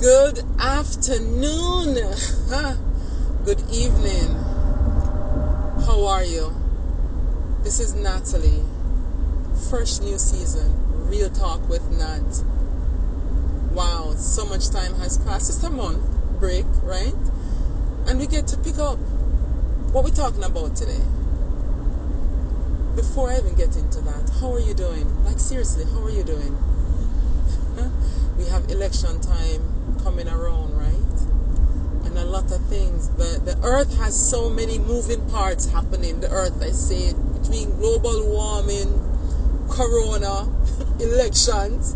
Good afternoon. Good evening. How are you? This is Natalie. Fresh new season. Real talk with Nat. Wow, so much time has passed. It's a month break, right? And we get to pick up what we're talking about today. Before I even get into that, how are you doing? Like, seriously, how are you doing? We have election time coming around, right? And a lot of things. The, the earth has so many moving parts happening. The earth, I say, between global warming, corona, elections.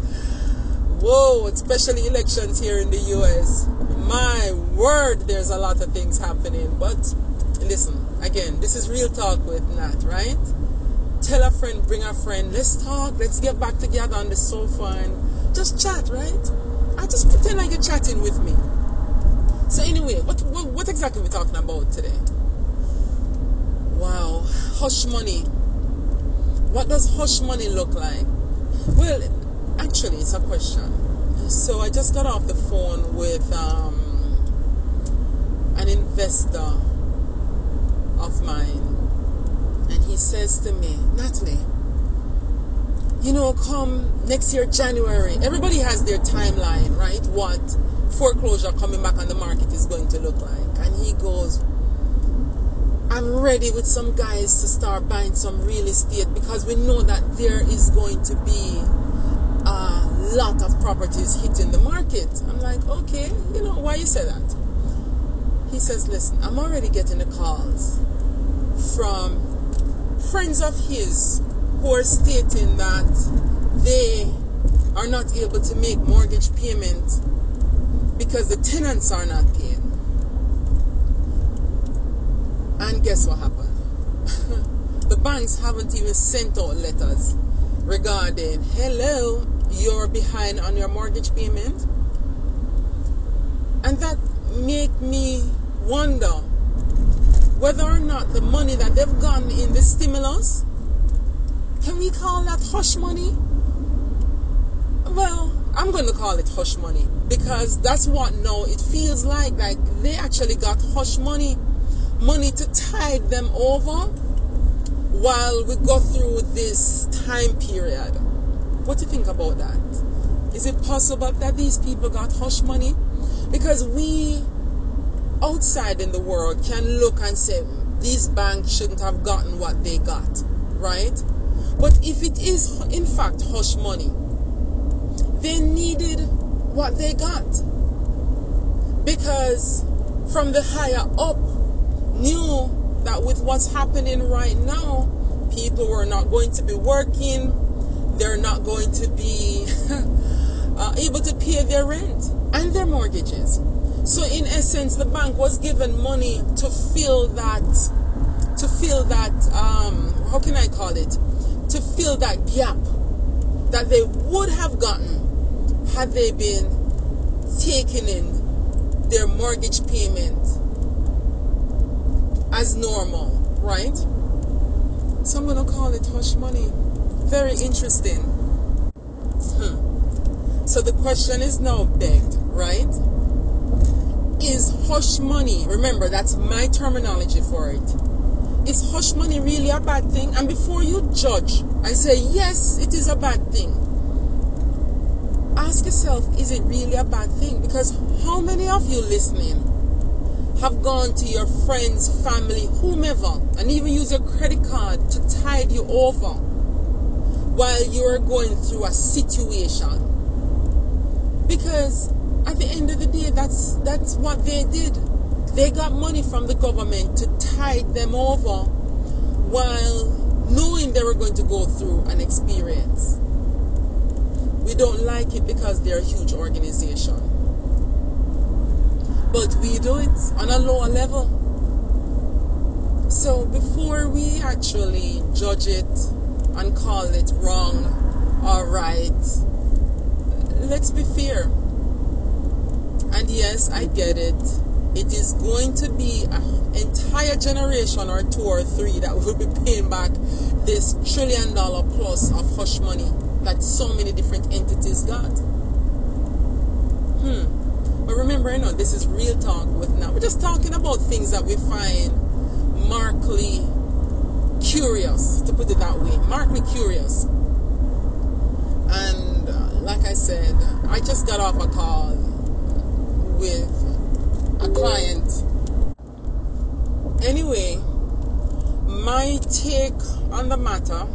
Whoa, especially elections here in the US. My word, there's a lot of things happening. But listen, again, this is real talk with Nat, right? Tell a friend, bring a friend, let's talk, let's get back together on the sofa and just chat, right? I just pretend like you're chatting with me. So anyway, what, what, what exactly we talking about today? Wow, hush money. What does hush money look like? Well, actually, it's a question. So I just got off the phone with um, an investor of mine, and he says to me, Natalie, you know, come next year, January, everybody has their timeline, right? What foreclosure coming back on the market is going to look like. And he goes, I'm ready with some guys to start buying some real estate because we know that there is going to be a lot of properties hitting the market. I'm like, okay, you know, why you say that? He says, listen, I'm already getting the calls from friends of his are stating that they are not able to make mortgage payments because the tenants are not paying. And guess what happened? the banks haven't even sent out letters regarding, hello, you're behind on your mortgage payment. And that make me wonder whether or not the money that they've gotten in the stimulus can we call that hush money? Well, I'm going to call it hush money because that's what now it feels like. Like they actually got hush money, money to tide them over while we go through this time period. What do you think about that? Is it possible that these people got hush money? Because we outside in the world can look and say these banks shouldn't have gotten what they got, right? But if it is in fact hush money, they needed what they got. Because from the higher up knew that with what's happening right now, people were not going to be working, they're not going to be uh, able to pay their rent and their mortgages. So in essence, the bank was given money to fill that, to fill that, um, how can I call it? To fill that gap that they would have gotten had they been taking in their mortgage payment as normal, right? So I'm to call it hush money. Very interesting. Hmm. So the question is now begged, right? Is hush money, remember that's my terminology for it is hush money really a bad thing? And before you judge and say, yes, it is a bad thing, ask yourself, is it really a bad thing? Because how many of you listening have gone to your friends, family, whomever, and even use your credit card to tide you over while you're going through a situation? Because at the end of the day, that's that's what they did. They got money from the government to tide them over while knowing they were going to go through an experience. We don't like it because they're a huge organization. But we do it on a lower level. So before we actually judge it and call it wrong or right, let's be fair. And yes, I get it it is going to be an entire generation or two or three that will be paying back this trillion dollar plus of hush money that so many different entities got. Hmm. But remember, you know, this is Real Talk with Nat. We're just talking about things that we find markedly curious, to put it that way. Markedly curious. And uh, like I said, I just got off a call with a client. Anyway, my take on the matter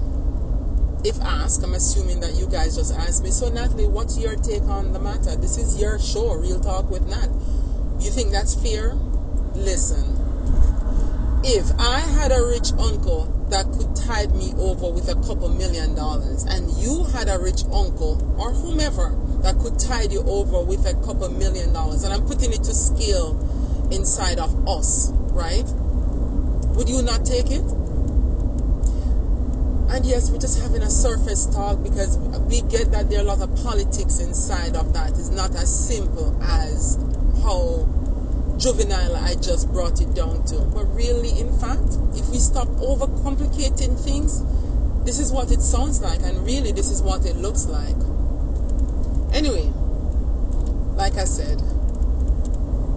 if asked, I'm assuming that you guys just asked me. So, Natalie, what's your take on the matter? This is your show, Real Talk with Nat. You think that's fair? Listen, if I had a rich uncle that could tide me over with a couple million dollars, and you had a rich uncle or whomever that could tide you over with a couple million dollars, and I'm putting it to scale inside of us, right? Would you not take it? And yes, we're just having a surface talk because we get that there are a lot of politics inside of that. It's not as simple as how juvenile I just brought it down to. But really, in fact, if we stop overcomplicating things, this is what it sounds like, and really, this is what it looks like. Anyway, like I said,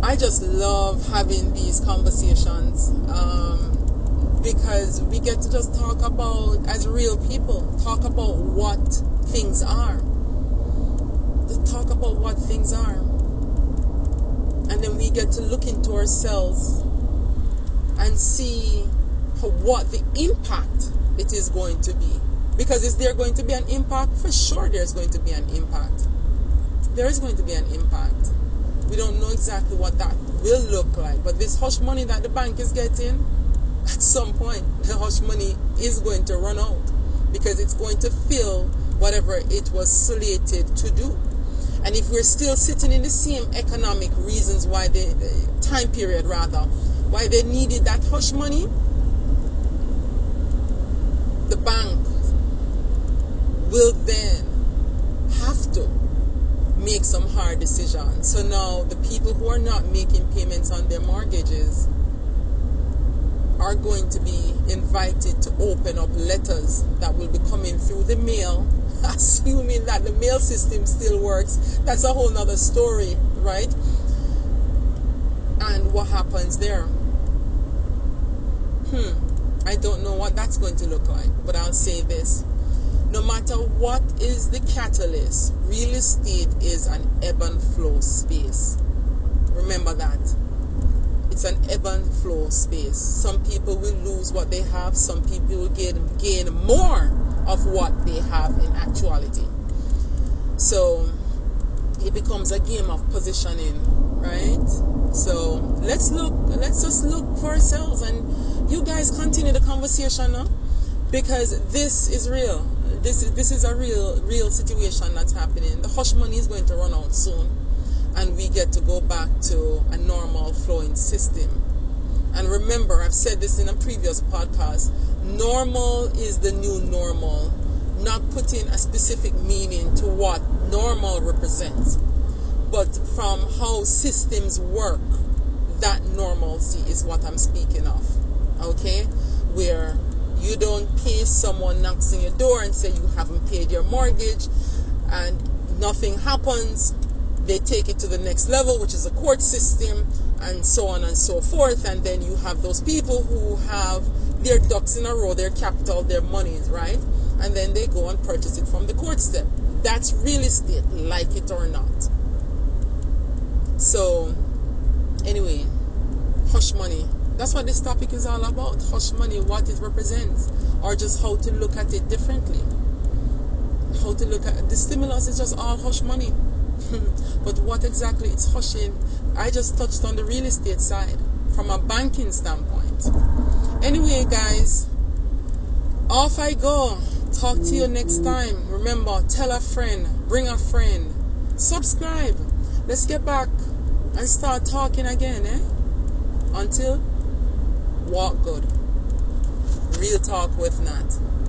I just love having these conversations. Um, because we get to just talk about, as real people, talk about what things are. To talk about what things are. And then we get to look into ourselves and see what the impact it is going to be. Because is there going to be an impact? For sure, there's going to be an impact. There is going to be an impact. We don't know exactly what that will look like, but this hush money that the bank is getting, at some point, the hush money is going to run out because it's going to fill whatever it was slated to do. And if we're still sitting in the same economic reasons why the, the time period rather, why they needed that hush money, the bank will then have to make some hard decisions. So now the people who are not making payments on their mortgages are going to be invited to open up letters that will be coming through the mail, assuming that the mail system still works. That's a whole nother story, right? And what happens there? Hmm, I don't know what that's going to look like, but I'll say this. No matter what is the catalyst, real estate is an ebb and flow space. Remember that it's an ebb and flow space. Some people will lose what they have, some people will gain, gain more of what they have in actuality. So it becomes a game of positioning, right? So let's look, let's just look for ourselves and you guys continue the conversation now because this is real. This is this is a real real situation that's happening. The hush money is going to run out soon and we get to go back to a normal flowing system. And remember, I've said this in a previous podcast normal is the new normal, not putting a specific meaning to what normal represents, but from how systems work, that normalcy is what I'm speaking of. Okay? Where you don't pay someone knocks on your door and say you haven't paid your mortgage and nothing happens they take it to the next level, which is a court system, and so on and so forth. And then you have those people who have their ducks in a row, their capital, their monies, right? And then they go and purchase it from the court step. That's real estate, like it or not. So, anyway, hush money. That's what this topic is all about. Hush money, what it represents, or just how to look at it differently. How to look at the stimulus is just all hush money. but what exactly it's hushing, I just touched on the real estate side from a banking standpoint. Anyway, guys, off I go. Talk to you next time. Remember, tell a friend, bring a friend, subscribe. Let's get back and start talking again, eh? Until walk good. Real talk with Nat.